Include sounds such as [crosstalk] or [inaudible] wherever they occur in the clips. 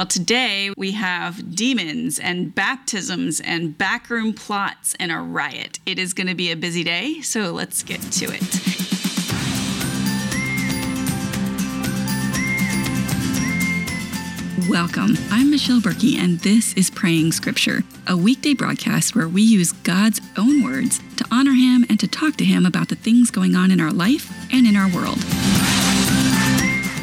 Well, today we have demons and baptisms and backroom plots and a riot. It is going to be a busy day, so let's get to it. Welcome. I'm Michelle Berkey, and this is Praying Scripture, a weekday broadcast where we use God's own words to honor Him and to talk to Him about the things going on in our life and in our world.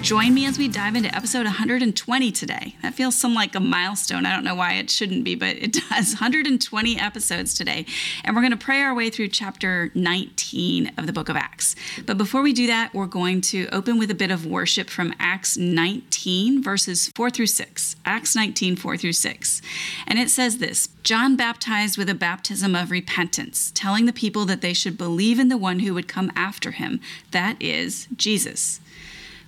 Join me as we dive into episode 120 today. That feels some like a milestone. I don't know why it shouldn't be, but it [laughs] does. 120 episodes today. And we're going to pray our way through chapter 19 of the book of Acts. But before we do that, we're going to open with a bit of worship from Acts 19, verses 4 through 6. Acts 19, 4 through 6. And it says this John baptized with a baptism of repentance, telling the people that they should believe in the one who would come after him, that is, Jesus.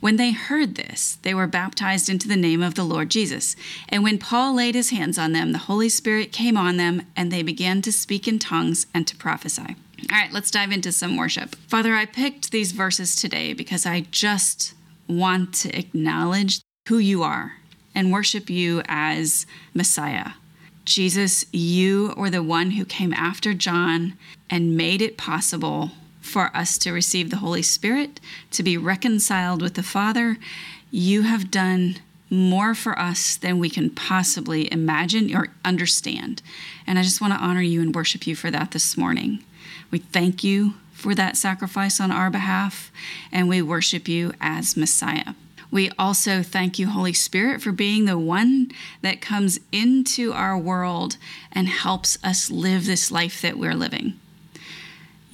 When they heard this, they were baptized into the name of the Lord Jesus. And when Paul laid his hands on them, the Holy Spirit came on them, and they began to speak in tongues and to prophesy. All right, let's dive into some worship. Father, I picked these verses today because I just want to acknowledge who you are and worship you as Messiah. Jesus, you were the one who came after John and made it possible for us to receive the Holy Spirit, to be reconciled with the Father. You have done more for us than we can possibly imagine or understand. And I just want to honor you and worship you for that this morning. We thank you for that sacrifice on our behalf, and we worship you as Messiah. We also thank you, Holy Spirit, for being the one that comes into our world and helps us live this life that we're living.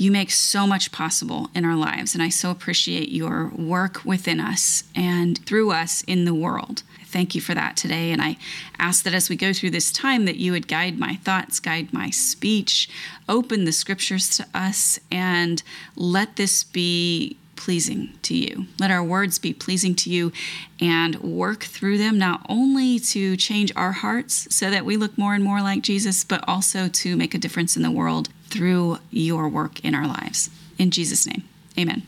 You make so much possible in our lives, and I so appreciate your work within us and through us in the world. Thank you for that today. And I ask that as we go through this time, that you would guide my thoughts, guide my speech, open the scriptures to us, and let this be pleasing to you. Let our words be pleasing to you and work through them not only to change our hearts so that we look more and more like Jesus, but also to make a difference in the world through your work in our lives. In Jesus' name, amen.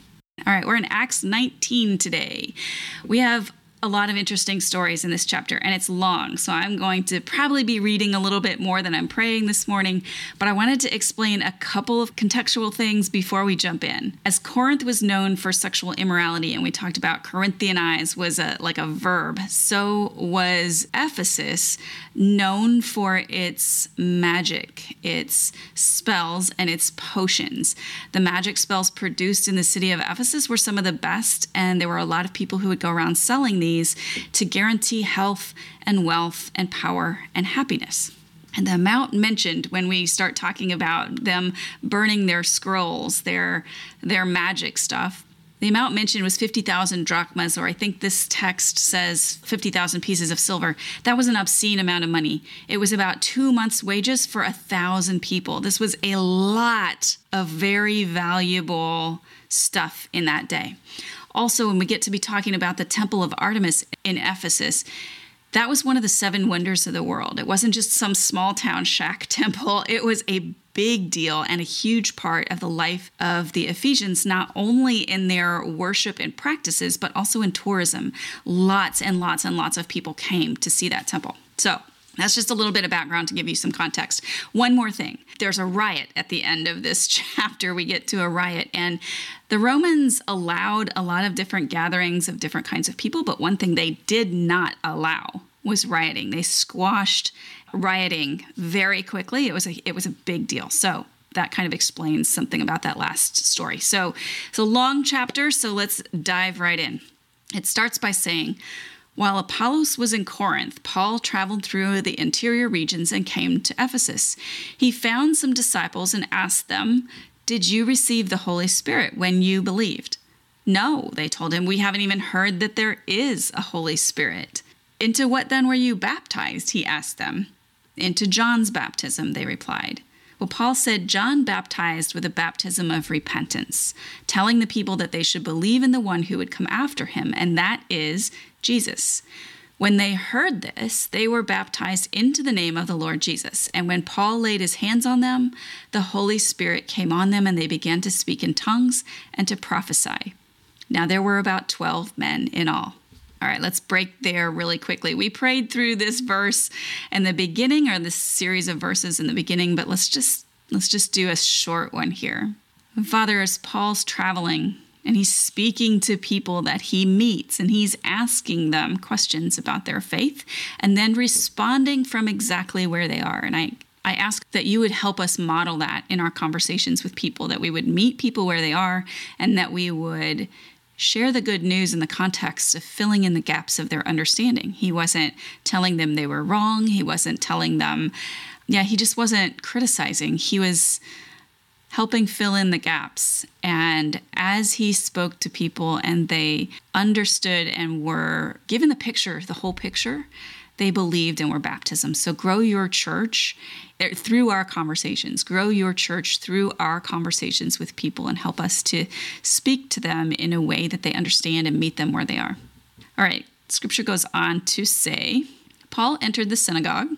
All right, we're in Acts 19 today. We have a lot of interesting stories in this chapter, and it's long, so I'm going to probably be reading a little bit more than I'm praying this morning. But I wanted to explain a couple of contextual things before we jump in. As Corinth was known for sexual immorality, and we talked about Corinthianize was a like a verb, so was Ephesus known for its magic, its spells, and its potions. The magic spells produced in the city of Ephesus were some of the best, and there were a lot of people who would go around selling these to guarantee health and wealth and power and happiness. And the amount mentioned when we start talking about them burning their scrolls, their their magic stuff, the amount mentioned was 50,000 drachmas, or I think this text says 50,000 pieces of silver. That was an obscene amount of money. It was about two months' wages for a thousand people. This was a lot of very valuable stuff in that day. Also, when we get to be talking about the Temple of Artemis in Ephesus, that was one of the seven wonders of the world. It wasn't just some small town shack [laughs] temple, it was a big deal and a huge part of the life of the Ephesians, not only in their worship and practices, but also in tourism. Lots and lots and lots of people came to see that temple. So, that's just a little bit of background to give you some context. One more thing there's a riot at the end of this [laughs] chapter. We get to a riot, and the Romans allowed a lot of different gatherings of different kinds of people, but one thing they did not allow was rioting. They squashed rioting very quickly. It was a it was a big deal. So that kind of explains something about that last story. So it's a long chapter, so let's dive right in. It starts by saying, while Apollos was in Corinth, Paul traveled through the interior regions and came to Ephesus. He found some disciples and asked them, Did you receive the Holy Spirit when you believed? No, they told him, We haven't even heard that there is a Holy Spirit. Into what then were you baptized? He asked them. Into John's baptism, they replied. Well, Paul said John baptized with a baptism of repentance, telling the people that they should believe in the one who would come after him, and that is Jesus. When they heard this, they were baptized into the name of the Lord Jesus. And when Paul laid his hands on them, the Holy Spirit came on them, and they began to speak in tongues and to prophesy. Now there were about 12 men in all. All right, let's break there really quickly. We prayed through this verse in the beginning or this series of verses in the beginning, but let's just let's just do a short one here. Father, as Paul's traveling and he's speaking to people that he meets and he's asking them questions about their faith and then responding from exactly where they are. And I I ask that you would help us model that in our conversations with people, that we would meet people where they are, and that we would share the good news in the context of filling in the gaps of their understanding. He wasn't telling them they were wrong, he wasn't telling them, yeah, he just wasn't criticizing. He was helping fill in the gaps. And as he spoke to people and they understood and were given the picture, the whole picture, they believed and were baptism. So grow your church eh, through our conversations. Grow your church through our conversations with people and help us to speak to them in a way that they understand and meet them where they are. All right, scripture goes on to say Paul entered the synagogue,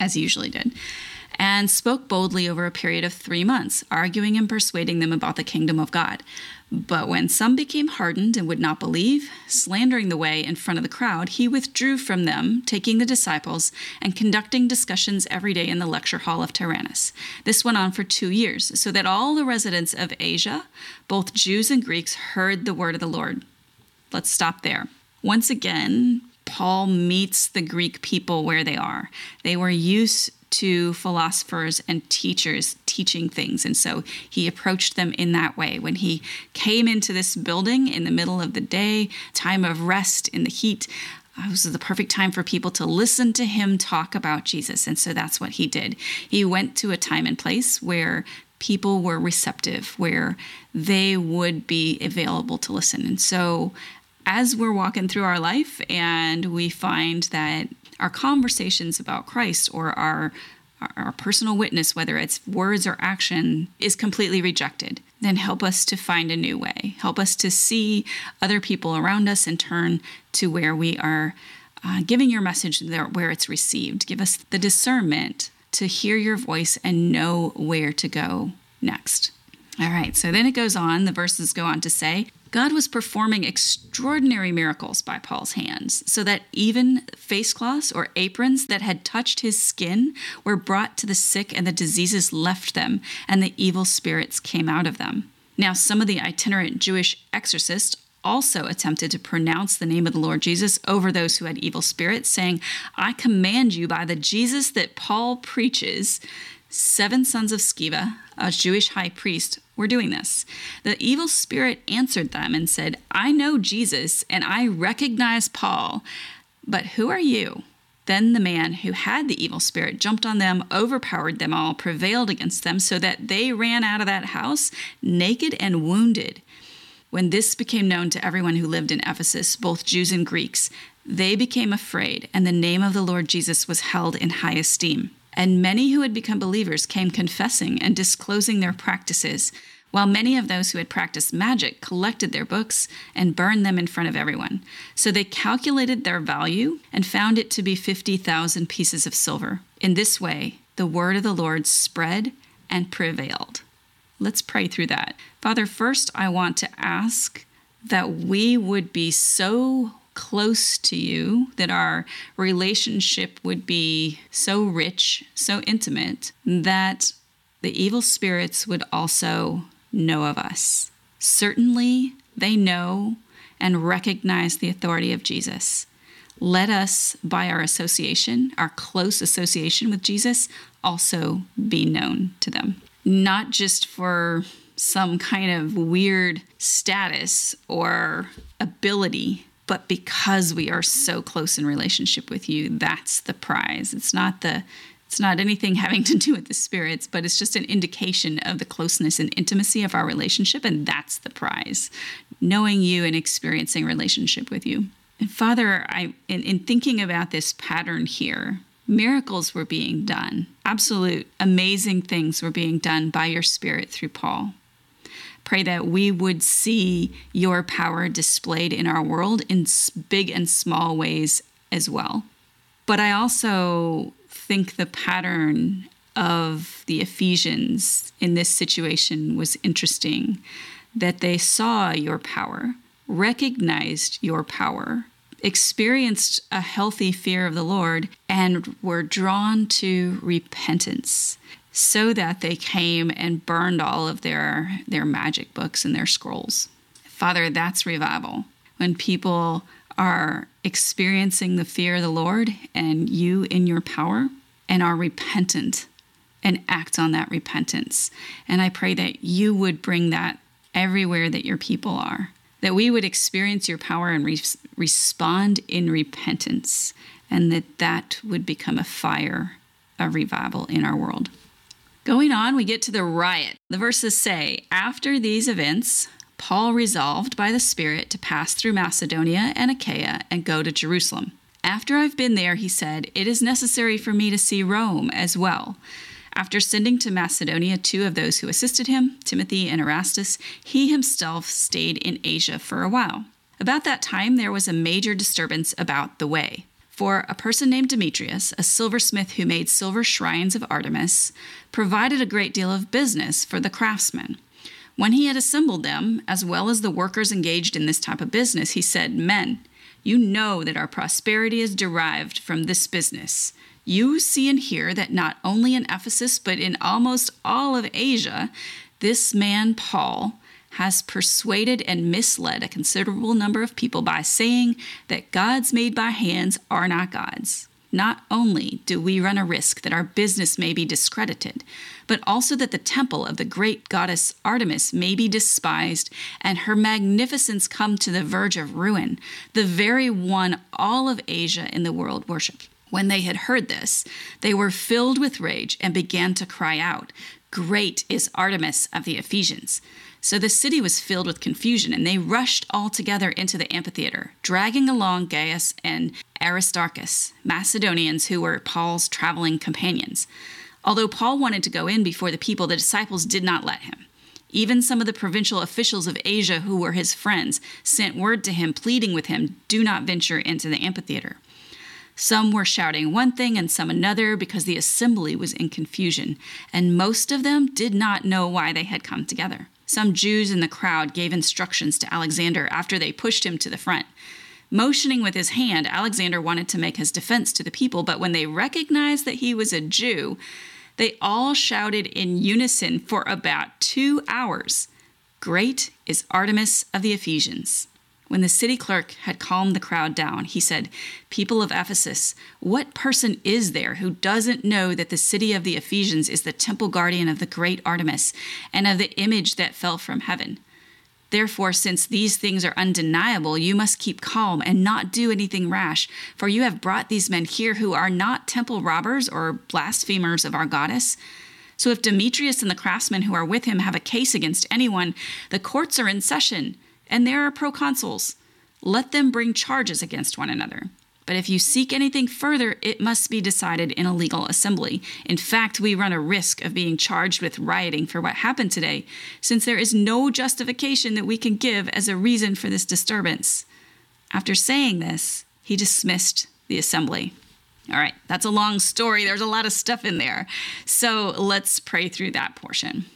as he usually did and spoke boldly over a period of three months, arguing and persuading them about the kingdom of God. But when some became hardened and would not believe, slandering the way in front of the crowd, he withdrew from them, taking the disciples and conducting discussions every day in the lecture hall of Tyrannus. This went on for two years, so that all the residents of Asia, both Jews and Greeks, heard the word of the Lord. Let's stop there. Once again, Paul meets the Greek people where they are. They were used to philosophers and teachers teaching things. And so he approached them in that way. When he came into this building in the middle of the day, time of rest in the heat, uh, this is the perfect time for people to listen to him talk about Jesus. And so that's what he did. He went to a time and place where people were receptive, where they would be available to listen. And so as we're walking through our life and we find that our conversations about Christ or our our personal witness, whether it's words or action, is completely rejected, then help us to find a new way. Help us to see other people around us and turn to where we are uh, giving your message there, where it's received. Give us the discernment to hear your voice and know where to go next. All right, so then it goes on, the verses go on to say, God was performing extraordinary miracles by Paul's hands, so that even face cloths or aprons that had touched his skin were brought to the sick, and the diseases left them, and the evil spirits came out of them. Now, some of the itinerant Jewish exorcists also attempted to pronounce the name of the Lord Jesus over those who had evil spirits, saying, I command you by the Jesus that Paul preaches. Seven sons of Sceva, a Jewish high priest, were doing this. The evil spirit answered them and said, I know Jesus and I recognize Paul, but who are you? Then the man who had the evil spirit jumped on them, overpowered them all, prevailed against them, so that they ran out of that house naked and wounded. When this became known to everyone who lived in Ephesus, both Jews and Greeks, they became afraid, and the name of the Lord Jesus was held in high esteem. And many who had become believers came confessing and disclosing their practices, while many of those who had practiced magic collected their books and burned them in front of everyone. So they calculated their value and found it to be 50,000 pieces of silver. In this way, the word of the Lord spread and prevailed. Let's pray through that. Father, first, I want to ask that we would be so close to you, that our relationship would be so rich, so intimate, that the evil spirits would also know of us. Certainly, they know and recognize the authority of Jesus. Let us, by our association, our close association with Jesus, also be known to them. Not just for some kind of weird status or ability, but because we are so close in relationship with you that's the prize. It's not the it's not anything [laughs] having to do with the spirits but it's just an indication of the closeness and intimacy of our relationship and that's the prize. Knowing you and experiencing relationship with you. And father i in, in thinking about this pattern here miracles were being done. Absolute amazing things were being done by your spirit through paul Pray that we would see your power displayed in our world in big and small ways as well. But I also think the pattern of the Ephesians in this situation was interesting that they saw your power, recognized your power, experienced a healthy fear of the Lord and were drawn to repentance so that they came and burned all of their their magic books and their scrolls. Father, that's revival. When people are experiencing the fear of the Lord and you in your power and are repentant and act on that repentance. And I pray that you would bring that everywhere that your people are, that we would experience your power and re- respond in repentance, and that that would become a fire of revival in our world. Going on, we get to the riot. The verses say, After these events, Paul resolved by the Spirit to pass through Macedonia and Achaia and go to Jerusalem. After I've been there, he said, it is necessary for me to see Rome as well. After sending to Macedonia two of those who assisted him, Timothy and Erastus, he himself stayed in Asia for a while. About that time, there was a major disturbance about the way. For a person named Demetrius, a silversmith who made silver shrines of Artemis, provided a great deal of business for the craftsmen. When he had assembled them, as well as the workers engaged in this type of business, he said, Men, you know that our prosperity is derived from this business. You see and hear that not only in Ephesus, but in almost all of Asia, this man, Paul, has persuaded and misled a considerable number of people by saying that gods made by hands are not gods. Not only do we run a risk that our business may be discredited, but also that the temple of the great goddess Artemis may be despised and her magnificence come to the verge of ruin, the very one all of Asia in the world worshiped. When they had heard this, they were filled with rage and began to cry out, Great is Artemis of the Ephesians. So the city was filled with confusion, and they rushed all together into the amphitheater, dragging along Gaius and Aristarchus, Macedonians who were Paul's traveling companions. Although Paul wanted to go in before the people, the disciples did not let him. Even some of the provincial officials of Asia who were his friends sent word to him, pleading with him, Do not venture into the amphitheater. Some were shouting one thing and some another because the assembly was in confusion, and most of them did not know why they had come together. Some Jews in the crowd gave instructions to Alexander after they pushed him to the front. Motioning with his hand, Alexander wanted to make his defense to the people, but when they recognized that he was a Jew, they all shouted in unison for about two hours Great is Artemis of the Ephesians. When the city clerk had calmed the crowd down, he said, People of Ephesus, what person is there who doesn't know that the city of the Ephesians is the temple guardian of the great Artemis and of the image that fell from heaven? Therefore, since these things are undeniable, you must keep calm and not do anything rash, for you have brought these men here who are not temple robbers or blasphemers of our goddess. So if Demetrius and the craftsmen who are with him have a case against anyone, the courts are in session and there are proconsuls. Let them bring charges against one another. But if you seek anything further, it must be decided in a legal assembly. In fact, we run a risk of being charged with rioting for what happened today, since there is no justification that we can give as a reason for this disturbance. After saying this, he dismissed the assembly. All right, that's a long story. There's a lot of stuff in there. So let's pray through that portion.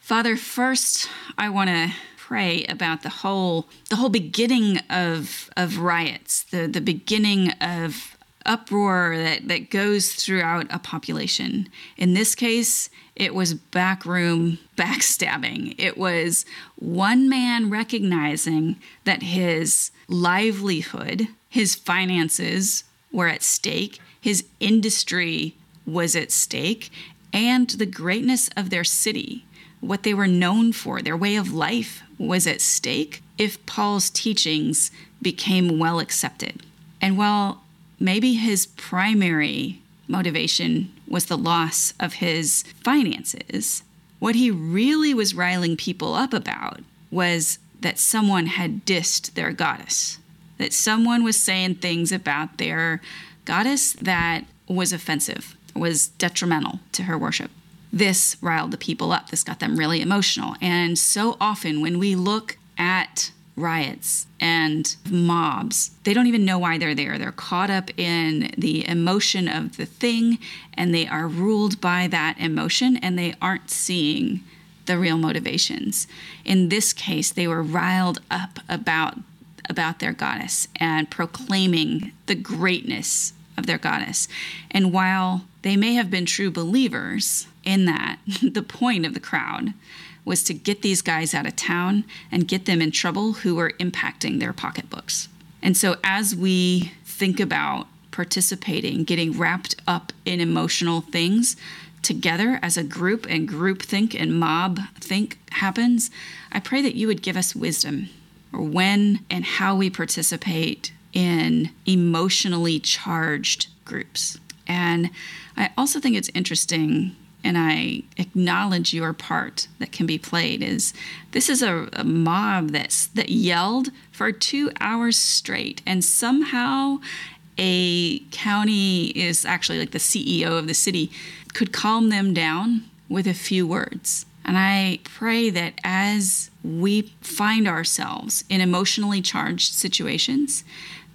Father, first, I want to pray about the whole the whole beginning of of riots, the the beginning of uproar that that goes throughout a population. In this case, it was backroom [laughs] backstabbing. It was one man recognizing that his livelihood, his finances were at stake, his industry was at stake, and the greatness of their city what they were known for, their way of life was at stake if Paul's teachings became well accepted. And while maybe his primary motivation was the loss of his finances, what he really was riling people up about was that someone had dissed their goddess, that someone was saying things about their goddess that was offensive, was detrimental to her worship this riled the people up. This got them really emotional. And so often when we look at riots and mobs, they don't even know why they're there. They're caught up in the emotion of the thing and they are ruled by that emotion and they aren't seeing the real motivations. In this case, they were riled up about about their goddess and proclaiming the greatness of their goddess. And while they may have been true believers in that, [laughs] the point of the crowd was to get these guys out of town and get them in trouble who were impacting their pocketbooks. And so as we think about participating, getting wrapped up in emotional things together as a group and group think and mob think happens, I pray that you would give us wisdom or when and how we participate in emotionally charged groups. And I also think it's interesting and I acknowledge your part that can be played is this is a, a, mob that's that yelled for two hours straight and somehow a county is actually like the CEO of the city could calm them down with a few words. And I pray that as we find ourselves in emotionally charged situations,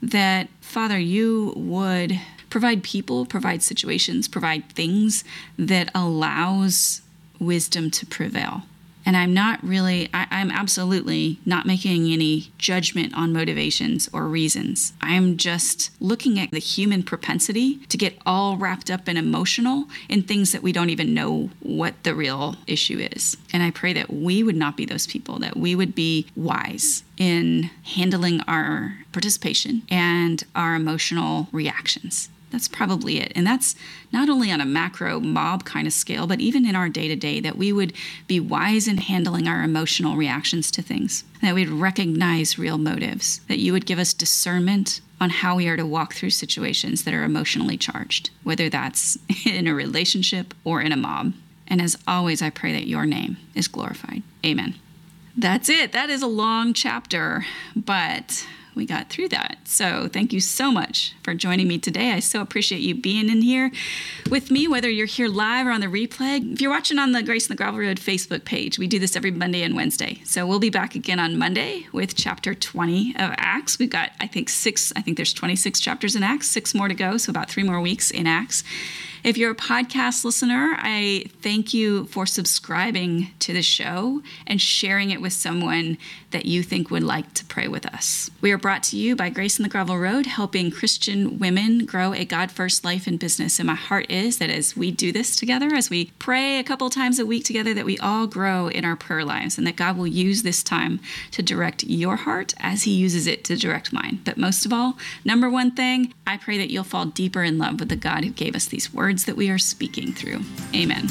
that Father, you would provide people, provide situations, provide things that allows wisdom to prevail. And I'm not really, I, am absolutely not making any judgment on motivations or reasons. I'm just looking at the human propensity to get all wrapped up and emotional in things that we don't even know what the real issue is. And I pray that we would not be those people, that we would be wise in handling our participation and our emotional reactions that's probably it. And that's not only on a macro mob kind of scale, but even in our day to day, that we would be wise in handling our emotional reactions to things, that we'd recognize real motives, that you would give us discernment on how we are to walk through situations that are emotionally charged, whether that's [laughs] in a relationship or in a mob. And as always, I pray that your name is glorified. Amen. That's it. That is a long chapter, but we got through that. So thank you so much for joining me today. I so appreciate you being in here with me, whether you're here live or on the replay. If you're watching on the Grace in the Gravel Road Facebook page, we do this every Monday and Wednesday. So we'll be back again on Monday with chapter 20 of Acts. We've got, I think, six, I think there's 26 chapters in Acts, six more to go. So about three more weeks in Acts. If you're a podcast listener, I thank you for subscribing to the show and sharing it with someone that you think would like to pray with us. We are brought to you by Grace in the Gravel Road, helping Christian women grow a God first life and business. And my heart is that as we do this together, as we pray a couple times a week together, that we all grow in our prayer lives and that God will use this time to direct your heart as He uses it to direct mine. But most of all, number one thing, I pray that you'll fall deeper in love with the God who gave us these words words that we are speaking through. Amen.